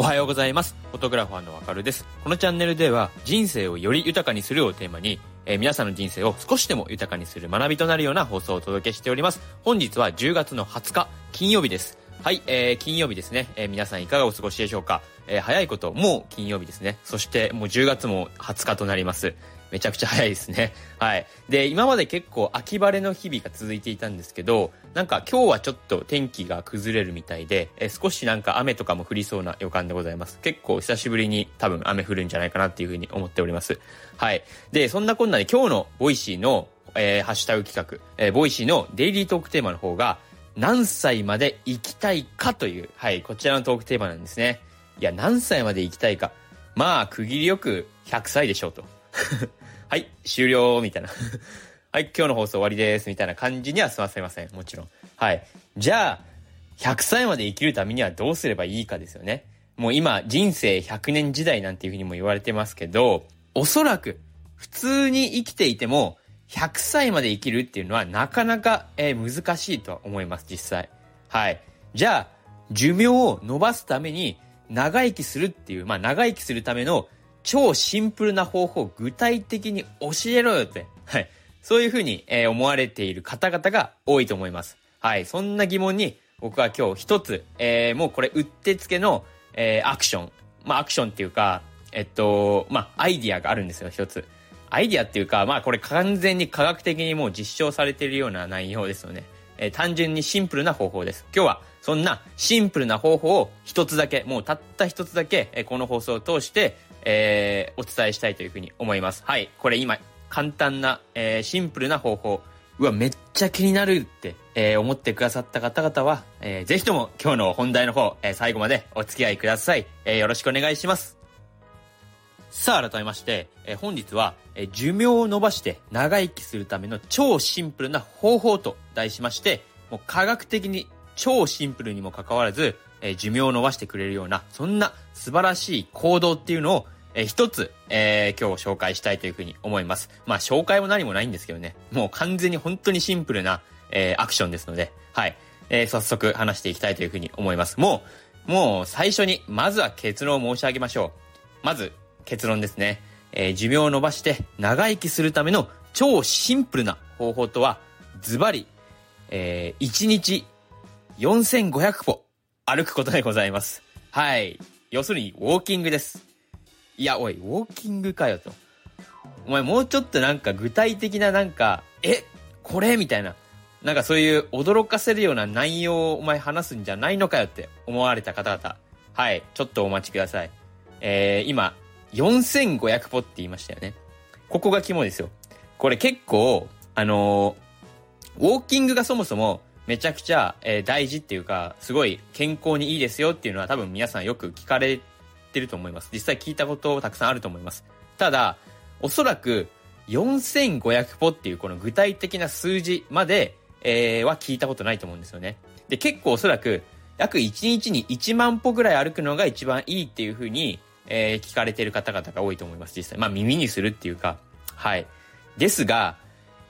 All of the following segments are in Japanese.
おはようございます。フォトグラファーのわかるです。このチャンネルでは人生をより豊かにするをテーマに、えー皆さんの人生を少しでも豊かにする学びとなるような放送をお届けしております。本日は10月の20日、金曜日です。はい、えー、金曜日ですね。えー皆さんいかがお過ごしでしょうか。えー早いこと、もう金曜日ですね。そしてもう10月も20日となります。めちゃくちゃ早いですね。はい。で、今まで結構秋晴れの日々が続いていたんですけど、なんか今日はちょっと天気が崩れるみたいで、え少しなんか雨とかも降りそうな予感でございます。結構久しぶりに多分雨降るんじゃないかなっていうふうに思っております。はい。で、そんなこんなで今日の Voicy の、えーハッシュタグ企画、えー Voicy のデイリートークテーマの方が、何歳まで生きたいかという、はい、こちらのトークテーマなんですね。いや、何歳まで生きたいか。まあ、区切りよく100歳でしょうと。はい、終了、みたいな。はい、今日の放送終わりです、みたいな感じには済ませません。もちろん。はい。じゃあ、100歳まで生きるためにはどうすればいいかですよね。もう今、人生100年時代なんていうふうにも言われてますけど、おそらく、普通に生きていても、100歳まで生きるっていうのはなかなか、えー難しいとは思います、実際。はい。じゃあ、寿命を伸ばすために、長生きするっていう、まあ長生きするための超シンプルな方法を具体的に教えろよって。はい。そういうふうに、えー思われている方々が多いと思います。はい。そんな疑問に、僕は今日一つ、えーもうこれ、うってつけの、えーアクション。まあ、アクションっていうか、えっと、まあ、アイディアがあるんですよ、一つ。アイディアっていうか、まあ、これ完全に科学的にもう実証されているような内容ですよね。えー単純にシンプルな方法です。今日は、そんなシンプルな方法を一つだけ、もうたった一つだけ、えーこの放送を通して、えーお伝えしたいというふうに思います。はい。これ今、簡単な、えーシンプルな方法。うわ、めっちゃ気になるって、えー思ってくださった方々は、えーぜひとも今日の本題の方、えー最後までお付き合いください。えーよろしくお願いします。さあ、改めまして、えー本日は、えー寿命を伸ばして長生きするための超シンプルな方法と題しまして、もう科学的に超シンプルにもかかわらず、えー寿命を伸ばしてくれるような、そんな素晴らしい行動っていうのを、えー一つ、えー今日紹介したいというふうに思います。まあ、紹介も何もないんですけどね。もう完全に本当にシンプルな、えーアクションですので、はい。えー早速話していきたいというふうに思います。もう、もう最初に、まずは結論を申し上げましょう。まず、結論ですね。えー寿命を伸ばして長生きするための超シンプルな方法とは、ズバリ、えー1日4500歩歩くことでございます。はい。要するに、ウォーキングです。いや、おい、ウォーキングかよと。お前もうちょっとなんか具体的ななんか、え、これみたいな。なんかそういう驚かせるような内容をお前話すんじゃないのかよって思われた方々。はい。ちょっとお待ちください。えー、今、4500歩って言いましたよね。ここが肝ですよ。これ結構、あのーウォーキングがそもそもめちゃくちゃ、えー大事っていうか、すごい健康にいいですよっていうのは多分皆さんよく聞かれてると思います。実際聞いたことたくさんあると思います。ただ、おそらく4500歩っていうこの具体的な数字まで、えーは聞いたことないと思うんですよね。で、結構おそらく約1日に1万歩ぐらい歩くのが一番いいっていうふうに、えー聞かれてる方々が多いと思います、実際。まあ耳にするっていうか。はい。ですが、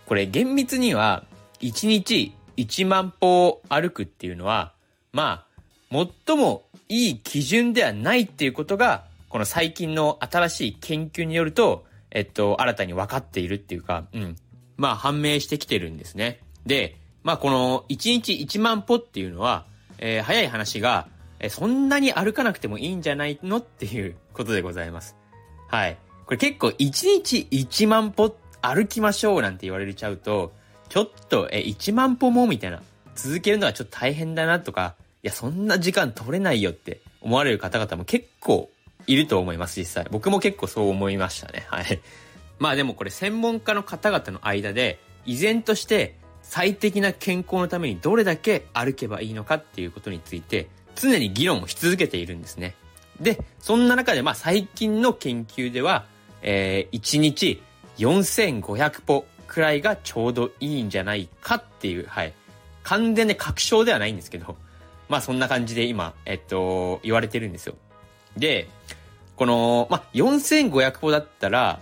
これ厳密には1日1万歩歩くっていうのは、まあ、最もいい基準ではないっていうことが、この最近の新しい研究によると、えっと、新たに分かっているっていうか、うん。まあ、判明してきてるんですね。で、まあ、この1日1万歩っていうのは、えー早い話が、えーそんなに歩かなくてもいいんじゃないのっていうことでございます。はい。これ結構1日1万歩歩きましょうなんて言われちゃうと、ちょっと、え、1万歩もみたいな。続けるのはちょっと大変だなとか、いや、そんな時間取れないよって思われる方々も結構いると思います、実際。僕も結構そう思いましたね。はい。まあでもこれ専門家の方々の間で、依然として最適な健康のためにどれだけ歩けばいいのかっていうことについて、常に議論をし続けているんですね。で、そんな中でまあ最近の研究では、えー、1日4500歩くらいがちょうどいいんじゃないかっていう、はい。完全で確証ではないんですけど、まあそんな感じで今、えっと、言われてるんですよ。で、この、まあ4500歩だったら、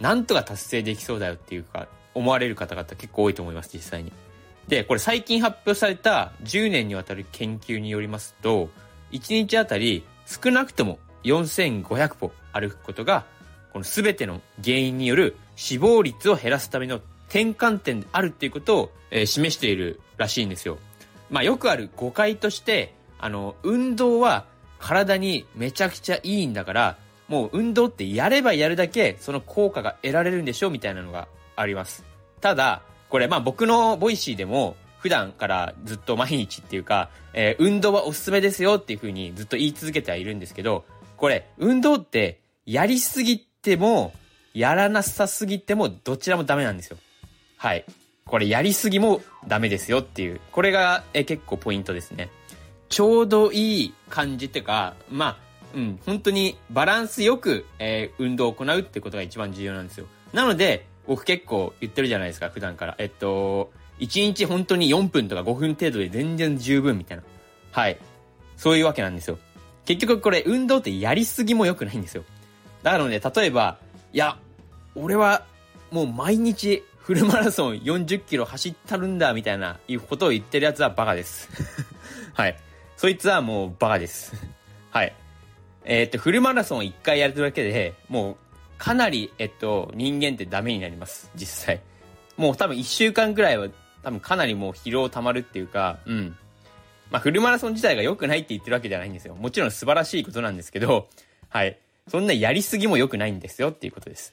なんとか達成できそうだよっていうか、思われる方々結構多いと思います、実際に。で、これ最近発表された10年にわたる研究によりますと、1日あたり少なくとも4500歩歩くことが、この全ての原因による死亡率を減らすための転換点であるっていうことを、えー、示しているらしいんですよ。まあよくある誤解として、あの、運動は体にめちゃくちゃいいんだから、もう運動ってやればやるだけその効果が得られるんでしょみたいなのがあります。ただ、これまあ僕の Voicy でも普段からずっと毎日っていうか、えー、運動はおすすめですよっていう風にずっと言い続けてはいるんですけど、これ、運動ってやりすぎても、やらなさすぎてもどちらもダメなんですよ。はい。これやりすぎもダメですよっていう。これがえ結構ポイントですね。ちょうどいい感じっていうか、まあ、うん、本当にバランスよく、えー、運動を行うってことが一番重要なんですよ。なので、僕結構言ってるじゃないですか、普段から。えっと、1日本当に4分とか5分程度で全然十分みたいな。はい。そういうわけなんですよ。結局これ運動ってやりすぎも良くないんですよ。だからね、例えば、いや、俺はもう毎日フルマラソン40キロ走ったるんだみたいないうことを言ってるやつはバカです。はい。そいつはもうバカです。はい。えー、っと、フルマラソンを1回やるだけで、もうかなり、えっと、人間ってダメになります。実際。もう多分1週間くらいは多分かなりもう疲労溜まるっていうか、うん。まあ、フルマラソン自体が良くないって言ってるわけじゃないんですよ。もちろん素晴らしいことなんですけど、はい。そんなやりすぎも良くないんですよっていうことです。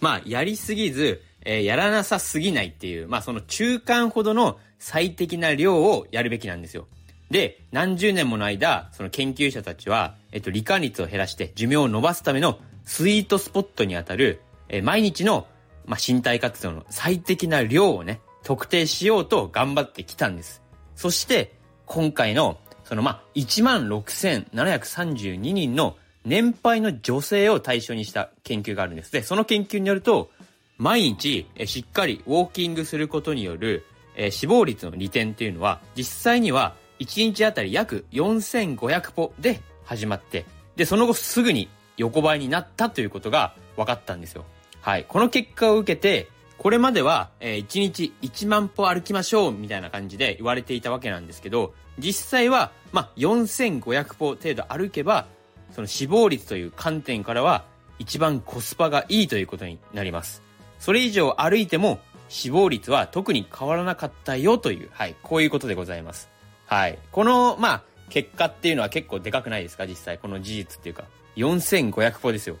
まあ、やりすぎず、えー、やらなさすぎないっていう、まあその中間ほどの最適な量をやるべきなんですよ。で、何十年もの間、その研究者たちは、えっと、罹患率を減らして寿命を伸ばすためのスイートスポットにあたる、えー、毎日の、まあ、身体活動の最適な量をね、特定しようと頑張ってきたんです。そして、今回の、そのまあ、16,732人の年配の女性を対象にした研究があるんです。で、その研究によると、毎日、しっかりウォーキングすることによる、死亡率の利点っていうのは、実際には1日あたり約4500歩で始まって、で、その後すぐに横ばいになったということが分かったんですよ。はい。この結果を受けて、これまでは、え、1日1万歩歩きましょうみたいな感じで言われていたわけなんですけど、実際は、まあ、4500歩程度歩けば、その死亡率という観点からは、一番コスパがいいということになります。それ以上歩いても、死亡率は特に変わらなかったよという、はい、こういうことでございます。はい。この、まあ、結果っていうのは結構でかくないですか？実際、この事実っていうか。4500歩ですよ。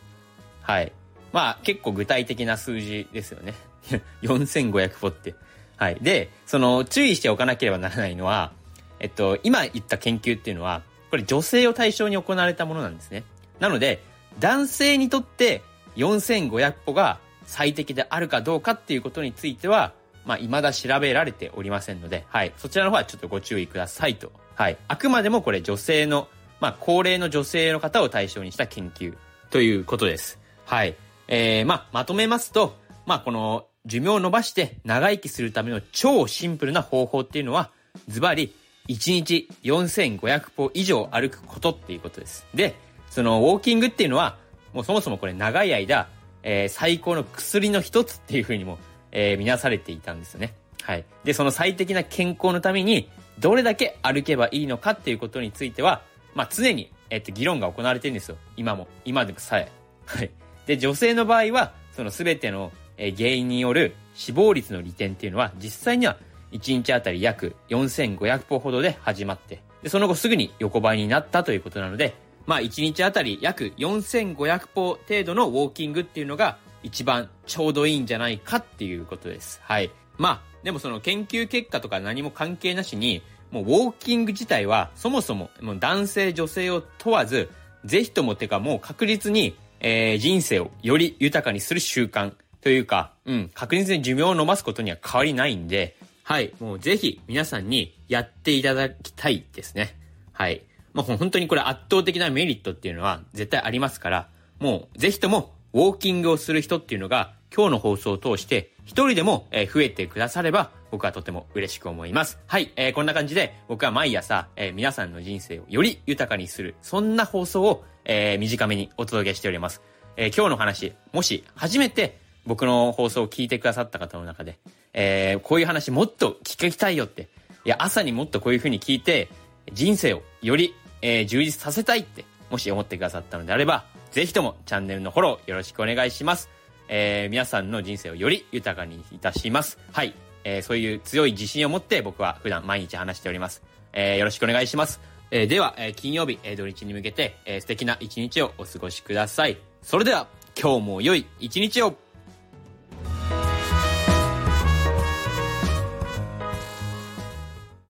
はい。まあ、結構具体的な数字ですよね。4500歩って。はい。で、その、注意しておかなければならないのは、えっと、今言った研究っていうのは、これ女性を対象に行われたものなんですね。なので、男性にとって4500歩が最適であるかどうかっていうことについては、まあ、未だ調べられておりませんので、はい。そちらの方はちょっとご注意くださいと。はい。あくまでもこれ女性の、まあ、高齢の女性の方を対象にした研究ということです。はい。えー、まあ、まとめますと、まあ、この寿命を伸ばして長生きするための超シンプルな方法っていうのは、ズバリ、1日4500歩以上歩くことっていうことです。で、そのウォーキングっていうのは、もうそもそもこれ長い間、えー、最高の薬の一つっていうふうにも、えー、見なされていたんですよね。はい。で、その最適な健康のために、どれだけ歩けばいいのかっていうことについては、まあ、常に、えっと、議論が行われてるんですよ。今も。今でもさえ。はい。で、女性の場合は、その全てのえ原因による死亡率の利点っていうのは実際には1日あたり約4500歩ほどで始まって、でその後すぐに横ばいになったということなので、まあ1日あたり約4500歩程度のウォーキングっていうのが一番ちょうどいいんじゃないかっていうことです。はい。まあ、でもその研究結果とか何も関係なしに、もうウォーキング自体はそもそももう男性女性を問わず、ぜひともてかもう確実に、えー、人生をより豊かにする習慣というか、うん、確実に寿命を伸ばすことには変わりないんで、はい、もうぜひ皆さんにやっていただきたいですね。はい。まあ、本当にこれ圧倒的なメリットっていうのは絶対ありますから、もうぜひともウォーキングをする人っていうのが今日の放送を通して一人でも増えてくだされば僕はとても嬉しく思います。はい、えー、こんな感じで僕は毎朝、えー、皆さんの人生をより豊かにする、そんな放送を、えー、短めにお届けしております。え、今日の話、もし初めて僕の放送を聞いてくださった方の中で、え、こういう話もっと聞きたいよって、いや、朝にもっとこういう風に聞いて、人生をより、えー、充実させたいって、もし思ってくださったのであれば、ぜひともチャンネルのフォローよろしくお願いします。えー、皆さんの人生をより豊かにいたします。はい。えー、そういう強い自信を持って僕は普段毎日話しております。えー、よろしくお願いします。え、では、え、金曜日、え、土日に向けて、え、素敵な一日をお過ごしください。それでは、今日も良い一日を